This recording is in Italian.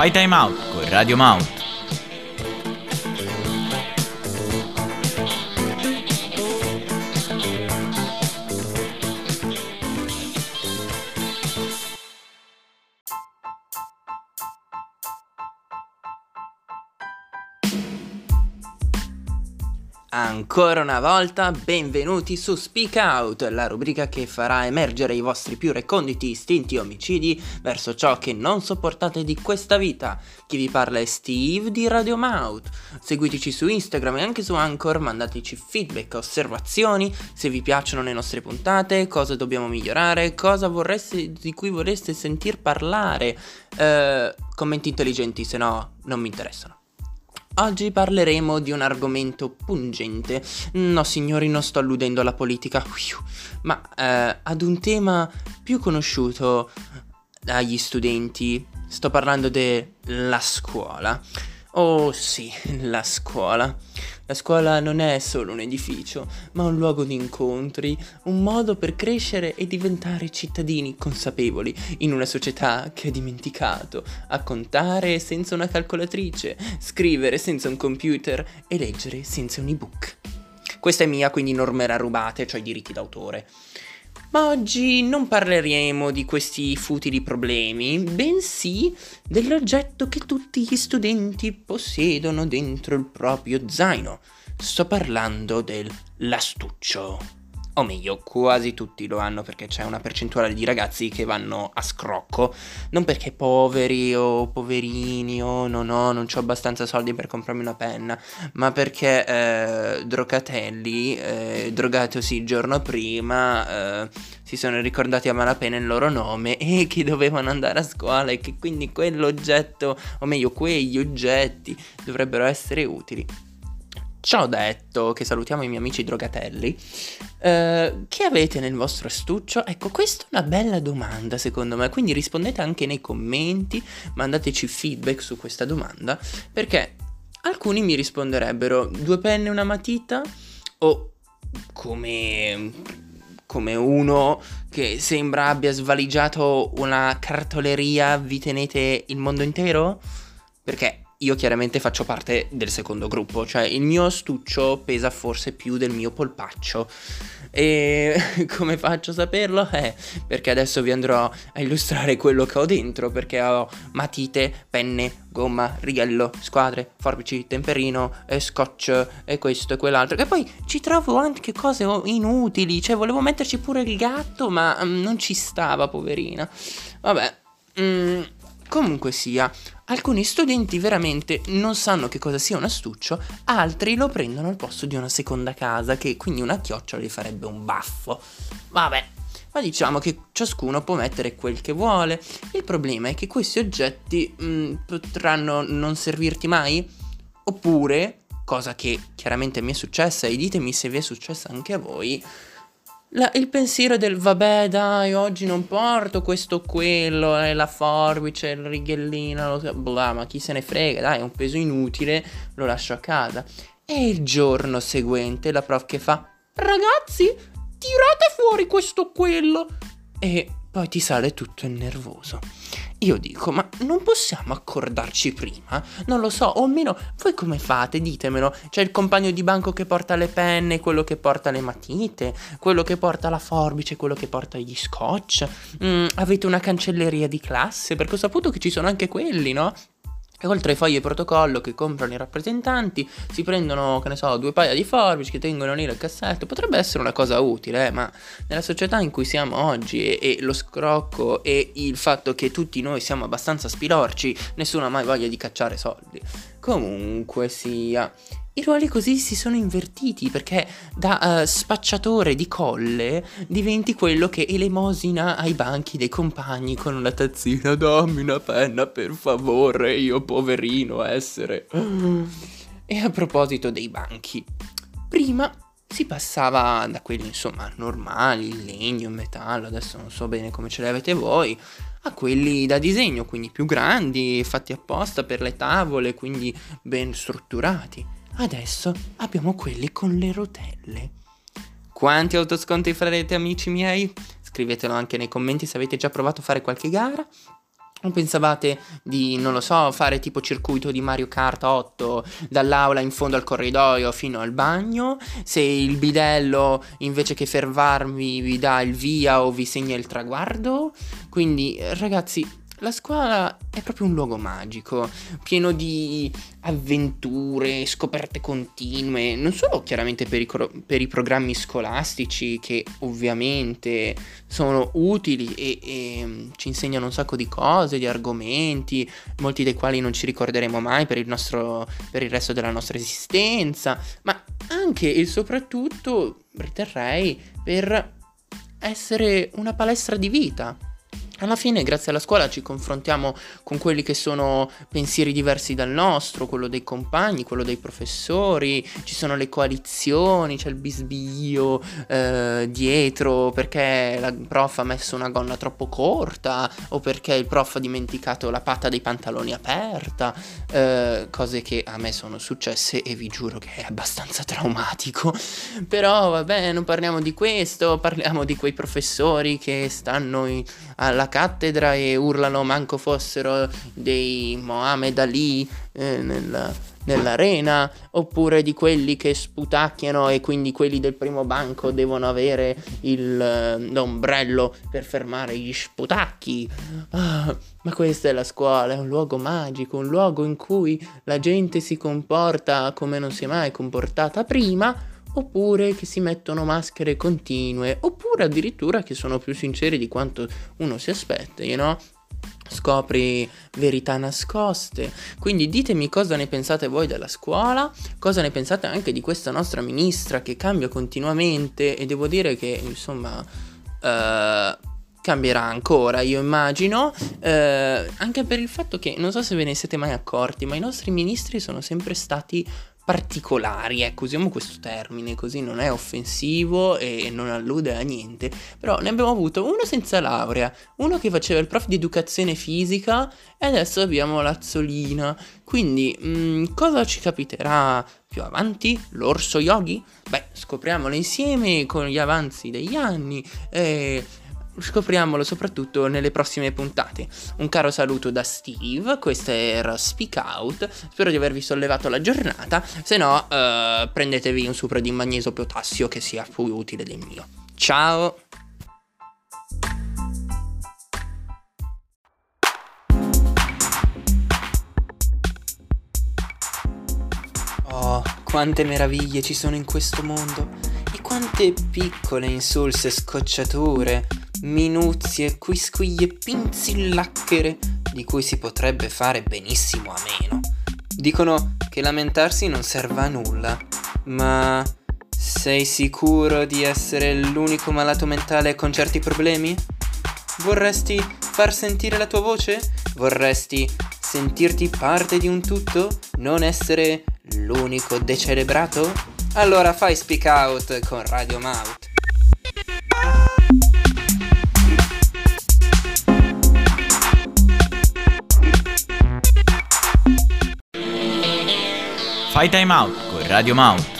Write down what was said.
Fai Time Out con Radio Mount. Ancora una volta, benvenuti su Speak Out, la rubrica che farà emergere i vostri più reconditi istinti omicidi verso ciò che non sopportate di questa vita. Chi vi parla è Steve di Radio Mouth. Seguiteci su Instagram e anche su Anchor, mandateci feedback, osservazioni, se vi piacciono le nostre puntate, cosa dobbiamo migliorare, cosa vorreste, di cui vorreste sentir parlare. Eh, commenti intelligenti, se no non mi interessano. Oggi parleremo di un argomento pungente. No, signori, non sto alludendo alla politica, ma eh, ad un tema più conosciuto dagli studenti. Sto parlando della scuola. Oh sì, la scuola. La scuola non è solo un edificio, ma un luogo di incontri, un modo per crescere e diventare cittadini consapevoli in una società che ha dimenticato a contare senza una calcolatrice, scrivere senza un computer e leggere senza un ebook. Questa è mia, quindi normerà rubate, cioè i diritti d'autore. Ma oggi non parleremo di questi futili problemi, bensì dell'oggetto che tutti gli studenti possiedono dentro il proprio zaino. Sto parlando dell'astuccio o meglio, quasi tutti lo hanno perché c'è una percentuale di ragazzi che vanno a scrocco, non perché poveri o poverini o no, no, non ho abbastanza soldi per comprarmi una penna, ma perché eh, drogatelli, eh, drogatosi il giorno prima, eh, si sono ricordati a malapena il loro nome e che dovevano andare a scuola e che quindi quell'oggetto, o meglio quegli oggetti, dovrebbero essere utili. Ciò detto, che salutiamo i miei amici drogatelli, eh, che avete nel vostro astuccio? Ecco, questa è una bella domanda secondo me, quindi rispondete anche nei commenti, mandateci feedback su questa domanda, perché alcuni mi risponderebbero due penne e una matita o come, come uno che sembra abbia svaligiato una cartoleria, vi tenete il mondo intero? Perché io chiaramente faccio parte del secondo gruppo, cioè il mio astuccio pesa forse più del mio polpaccio. E come faccio a saperlo? Eh, perché adesso vi andrò a illustrare quello che ho dentro, perché ho matite, penne, gomma, righello, squadre, forbici, temperino, e scotch e questo e quell'altro. Che poi ci trovo anche cose inutili, cioè volevo metterci pure il gatto, ma um, non ci stava, poverina. Vabbè. Mm, Comunque sia, alcuni studenti veramente non sanno che cosa sia un astuccio, altri lo prendono al posto di una seconda casa, che quindi una chiocciola gli farebbe un baffo. Vabbè, ma diciamo che ciascuno può mettere quel che vuole. Il problema è che questi oggetti mh, mm, potranno non servirti mai? Oppure, cosa che chiaramente mi è successa e ditemi se vi è successa anche a voi, la, il pensiero del vabbè dai oggi non porto questo o quello, eh, la forbice, il righellino, lo, bla, ma chi se ne frega, dai è un peso inutile, lo lascio a casa. E il giorno seguente la prof che fa, ragazzi, tirate fuori questo o quello. E poi ti sale tutto il nervoso. Io dico, ma non possiamo accordarci prima? Non lo so, o almeno voi come fate? Ditemelo. C'è il compagno di banco che porta le penne, quello che porta le matite, quello che porta la forbice, quello che porta gli scotch. Mm, avete una cancelleria di classe? Perché ho saputo che ci sono anche quelli, no? E oltre ai fogli protocollo che comprano i rappresentanti, si prendono, che ne so, due paia di forbici che tengono lì nel cassetto. Potrebbe essere una cosa utile, eh, ma nella società in cui siamo oggi e, e, lo scrocco e il fatto che tutti noi siamo abbastanza spilorci, nessuno ha mai voglia di cacciare soldi. Comunque sia, i ruoli così si sono invertiti perché da uh, spacciatore di colle diventi quello che elemosina ai banchi dei compagni con una tazzina. Dammi una penna per favore io poverino essere. E a proposito dei banchi prima si passava da quelli insomma normali in legno, in metallo adesso non so bene come ce li avete voi a quelli da disegno quindi più grandi fatti apposta per le tavole quindi ben strutturati Adesso abbiamo quelli con le rotelle. Quanti autosconti farete amici miei? Scrivetelo anche nei commenti se avete già provato a fare qualche gara. O pensavate di, non lo so, fare tipo circuito di Mario Kart 8 dall'aula in fondo al corridoio fino al bagno? Se il bidello invece che fermarvi vi dà il via o vi segna il traguardo? Quindi ragazzi, la scuola è proprio un luogo magico, pieno di avventure, scoperte continue, non solo chiaramente per i, per i programmi scolastici che ovviamente sono utili e, e, mm, ci insegnano un sacco di cose, di argomenti, molti dei quali non ci ricorderemo mai per il, nostro, per il resto della nostra esistenza, ma anche e soprattutto riterrei per essere una palestra di vita alla fine, grazie alla scuola, ci confrontiamo con quelli che sono pensieri diversi dal nostro, quello dei compagni, quello dei professori, ci sono le coalizioni, c'è il bisbio eh, dietro perché la prof ha messo una gonna troppo corta o perché il prof ha dimenticato la patta dei pantaloni aperta, eh, cose che a me sono successe e vi giuro che è abbastanza traumatico. Però vabbè, non parliamo di questo, parliamo di quei professori che stanno alla cattedra e urlano manco fossero dei Mohammed Ali eh, nella, nell'arena, oppure di quelli che sputacchiano e quindi quelli del primo banco devono avere il, eh, l'ombrello per fermare gli sputacchi. Ah, ma questa è la scuola, è un luogo magico, un luogo in cui la gente si comporta come non si è mai comportata prima oppure che si mettono maschere continue, oppure addirittura che sono più sinceri di quanto uno si aspetta, you know? Scopri verità nascoste. Quindi ditemi cosa ne pensate voi della scuola, cosa ne pensate anche di questa nostra ministra che cambia continuamente e devo dire che insomma uh, cambierà ancora, io immagino, eh, anche per il fatto che non so se ve ne siete mai accorti, ma i nostri ministri sono sempre stati particolari, ecco, usiamo questo termine così non è offensivo e non allude a niente, però ne abbiamo avuto uno senza laurea, uno che faceva il prof di educazione fisica e adesso abbiamo l'Azzolina, quindi mh, mm, cosa ci capiterà più avanti? L'orso yogi? Beh, scopriamolo insieme con gli avanzi degli anni e scopriamolo soprattutto nelle prossime puntate. Un caro saluto da Steve, questo era Speak Out, spero di avervi sollevato la giornata, se no uh, prendetevi un supra di magnesio potassio che sia più utile del mio. Ciao! Oh, quante meraviglie ci sono in questo mondo e quante piccole insulse scocciature minuzie, quisquiglie pinzillacchere di cui si potrebbe fare benissimo a meno. Dicono che lamentarsi non serva a nulla, ma sei sicuro di essere l'unico malato mentale con certi problemi? Vorresti far sentire la tua voce? Vorresti sentirti parte di un tutto? Non essere l'unico decelebrato? Allora fai speak out con Radio Mouth. Fai time out con Radio Mount.